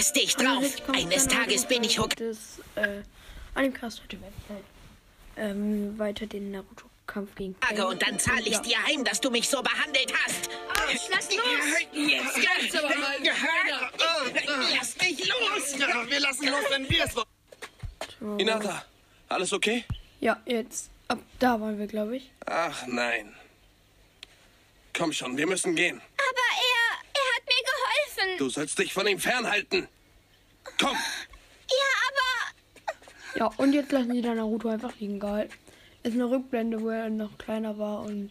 Lass dich drauf. Eines Tages bin ich. Das, äh, an dem Cast heute werde ich halt ähm, weiter den Naruto-Kampf gegen Pain. Und dann zahle ich dir heim, dass du mich so behandelt hast. Arsch, lass los! Jetzt geht's aber mal. Lass mich los! Wir lassen los, wenn wir es wollen. Hinata, alles okay? Ja, jetzt. Ab da waren wir, glaube ich. Ach nein. Komm schon, wir müssen gehen. Aber er, er hat geholfen. Du sollst dich von ihm fernhalten. Komm. Ja, aber Ja, und jetzt lassen sie dann Naruto einfach liegen, geil. Ist eine Rückblende, wo er noch kleiner war und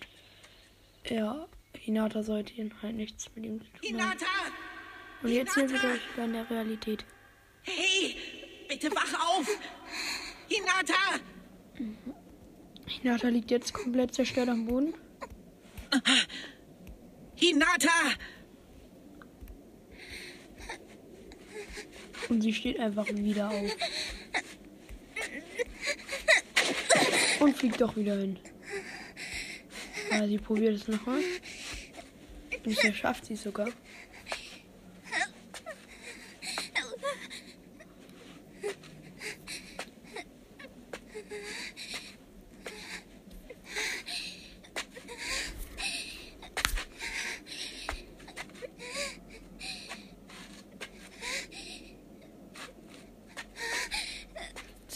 ja, Hinata sollte ihn halt nichts mit ihm zu tun haben. Hinata! Und jetzt sind wir, glaube ich, wieder in der Realität. Hey, bitte wach auf! Hinata! Hinata liegt jetzt komplett zerstört am Boden. Hinata! Und sie steht einfach wieder auf. Und fliegt doch wieder hin. Ja, sie probiert es nochmal. Bisher schafft sie sogar.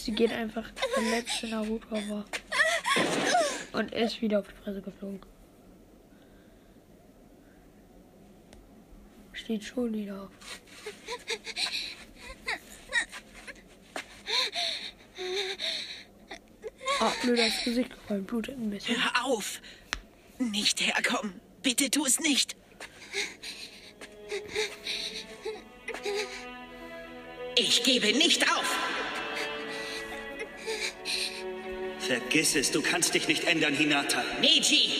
Sie geht einfach der letzte Naruto war. Und ist wieder auf die Fresse geflogen. Steht schon wieder auf. Ah, blöd ins Gesicht gefallen, blutet ein bisschen. Hör auf! Nicht herkommen! Bitte tu es nicht! Ich gebe nicht auf! Vergiss es, du kannst dich nicht ändern, Hinata. Neji!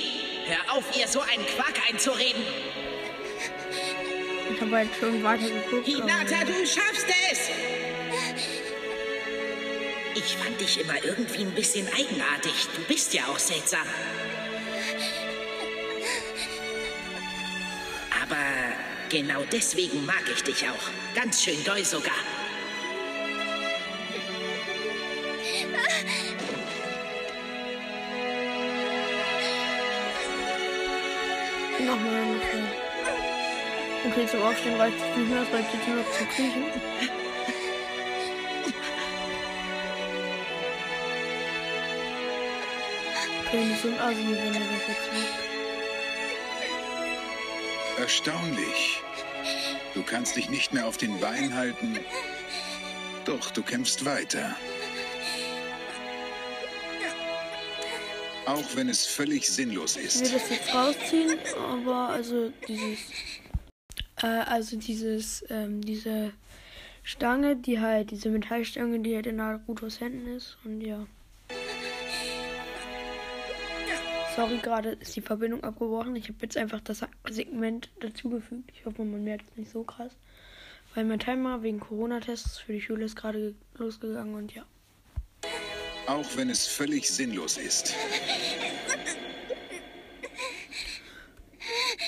Hör auf, ihr so einen Quark einzureden! Ich habe halt schon weiter geguckt. Hinata, du schaffst es! Ich fand dich immer irgendwie ein bisschen eigenartig. Du bist ja auch seltsam. Aber genau deswegen mag ich dich auch. Ganz schön doll sogar. Nochmal ungefähr. Okay, zum Aufstehen reicht es nicht mehr, es reicht jetzt nur noch zu kriechen. Okay, nicht so ein Asi, wenn er das jetzt macht. Erstaunlich. Du kannst dich nicht mehr auf den Beinen halten. Doch, du kämpfst weiter. Auch wenn es völlig sinnlos Ich will ist. das jetzt rausziehen, aber also dieses, äh, also dieses, ähm, diese Stange, die halt, diese Metallstange, die halt in Narutos Händen ist und ja. Sorry, gerade ist die Verbindung abgebrochen. Ich habe jetzt einfach das Segment dazugefügt. Ich hoffe, man merkt es nicht so krass. Weil mein Timer wegen Corona-Tests für die Schule ist gerade ge- losgegangen und ja. Auch wenn es völlig sinnlos ist.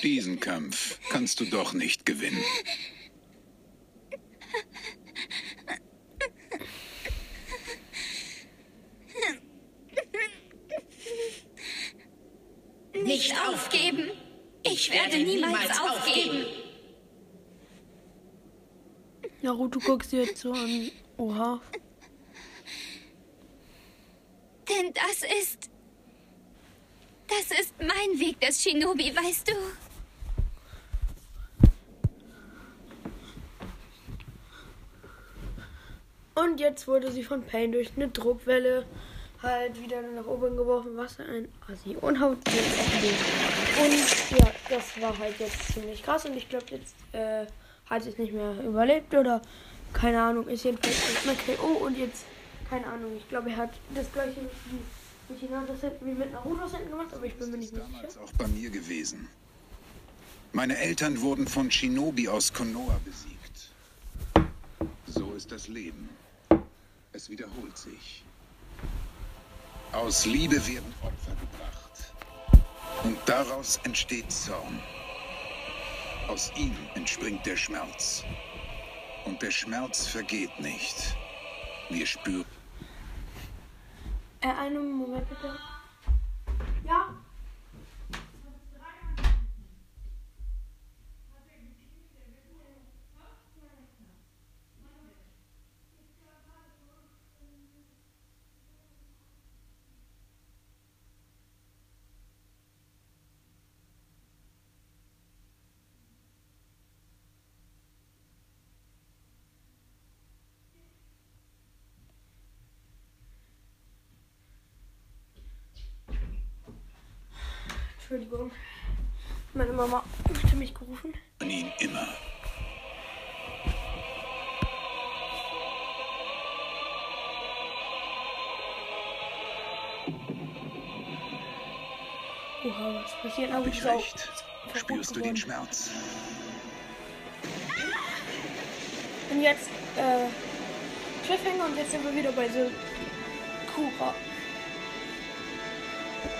Diesen Kampf kannst du doch nicht gewinnen. nicht aufgeben. Ich werde niemals aufgeben. Naruto guckst du jetzt so an. Oha. Denn das ist. Das ist mein Weg des Shinobi, weißt du? Und jetzt wurde sie von Pain durch eine Druckwelle halt wieder nach oben geworfen. Was ein Assi. Und haut. Und ja, das war halt jetzt ziemlich krass. Und ich glaube, jetzt äh, hat es nicht mehr überlebt oder keine Ahnung. Ist jedenfalls erstmal KO und jetzt, keine Ahnung. Ich glaube, er hat das gleiche wie mit Hinatas Händen wie mit Narutos Händen gemacht, aber ich bin mir nicht mehr sicher. Damals auch bei mir gewesen. Meine Eltern wurden von Shinobi aus Konoha besiegt. So ist das Leben. Es wiederholt sich. Aus Liebe werden Opfer gebracht. Und daraus entsteht Zorn. Aus ihm entspringt der Schmerz. Und der Schmerz vergeht nicht. Wir spüren. Äh, einen Moment bitte. Entschuldigung. Meine Mama hatte mich gerufen. ihn immer. Oha, was passiert? Aber Hab ich recht? Spürst du den geworden. Schmerz? Und jetzt, äh, Cliffhanger und jetzt sind wir wieder bei so Kura.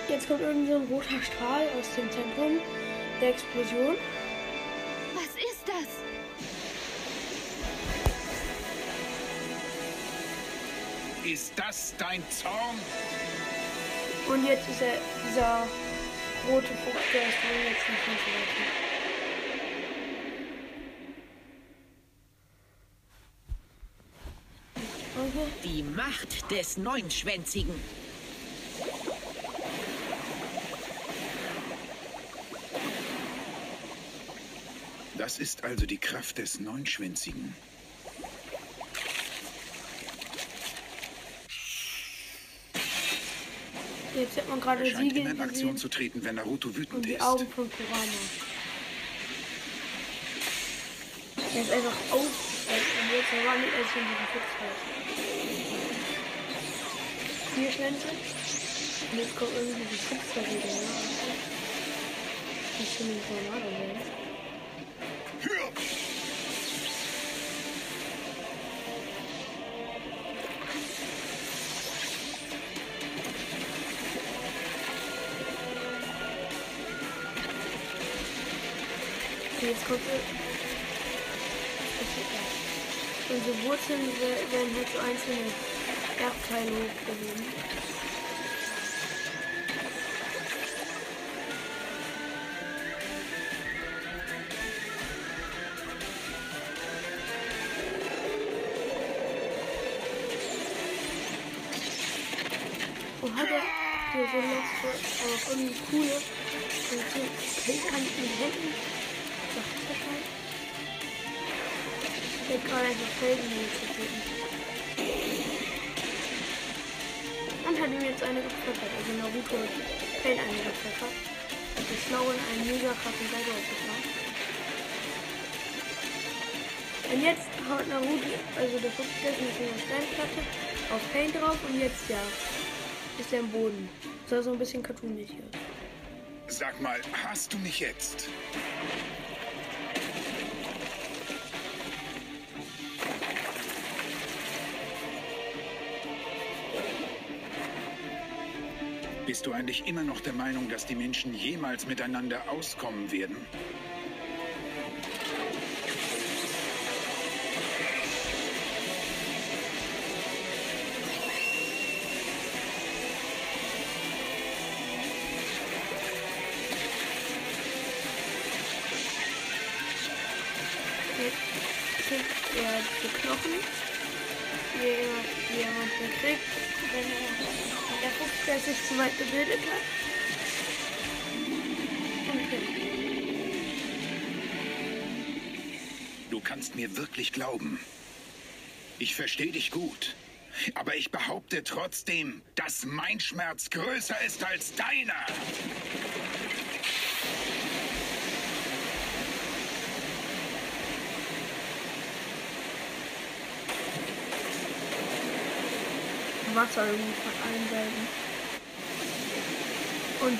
Jetzt kommt irgend so ein roter Strahl aus dem Zentrum der Explosion. Was ist das? Ist das dein Zorn? Und jetzt ist er dieser rote Fuchs, der ist wohl jetzt nicht mehr so weit. Okay. Die Macht des Neunschwänzigen. Das ist also die Kraft des Neunschwänzigen. Jetzt hat man gerade Er scheint Siegel in Aktion gesehen zu treten, wenn Naruto und wütend die ist. Augen von Kurama. Er ist einfach auf. Und jetzt verwandelt er sich in diesen Fuchs Vier Schwänze. Und jetzt kommt irgendwie die Fuchs wieder. Ja. Das finde ich normal jetzt er. Da? Unsere Wurzeln we- werden halt so einzelne Erbteile hochgehoben. Und hat er so, so letzte, aber irgendwie coole, mit Händen. Ich gerade einfach getreten. Und hat ihm jetzt eine gepfeffert, also Naruto hat Pain eine gepfeffert. Und die schlau in einen mega krassen Seite aufgefahren. Und jetzt haut Naruto, also der Fuchs ist mit einer Steinplatte auf Pain drauf und jetzt ja, ist er im Boden. Sah so ein bisschen cartoonmäßig aus. Sag mal, hast du mich jetzt? Bist du eigentlich immer noch der Meinung, dass die Menschen jemals miteinander auskommen werden? Er die er manchmal kriegt, wenn er der Fuchs, der sich zu weit gebildet hat. Du kannst mir wirklich glauben. Ich verstehe dich gut. Aber ich behaupte trotzdem, dass mein Schmerz größer ist als deiner. Wasser irgendwie von allen Seiten. Und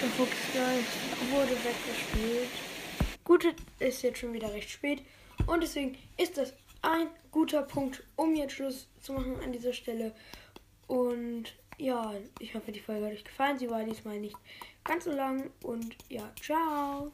der Fuchsgeist wurde weggespielt. Gut, es ist jetzt schon wieder recht spät. Und deswegen ist das ein guter Punkt, um jetzt Schluss zu machen an dieser Stelle. Und ja, ich hoffe, die Folge hat euch gefallen. Sie war diesmal nicht ganz so lang. Und ja, ciao.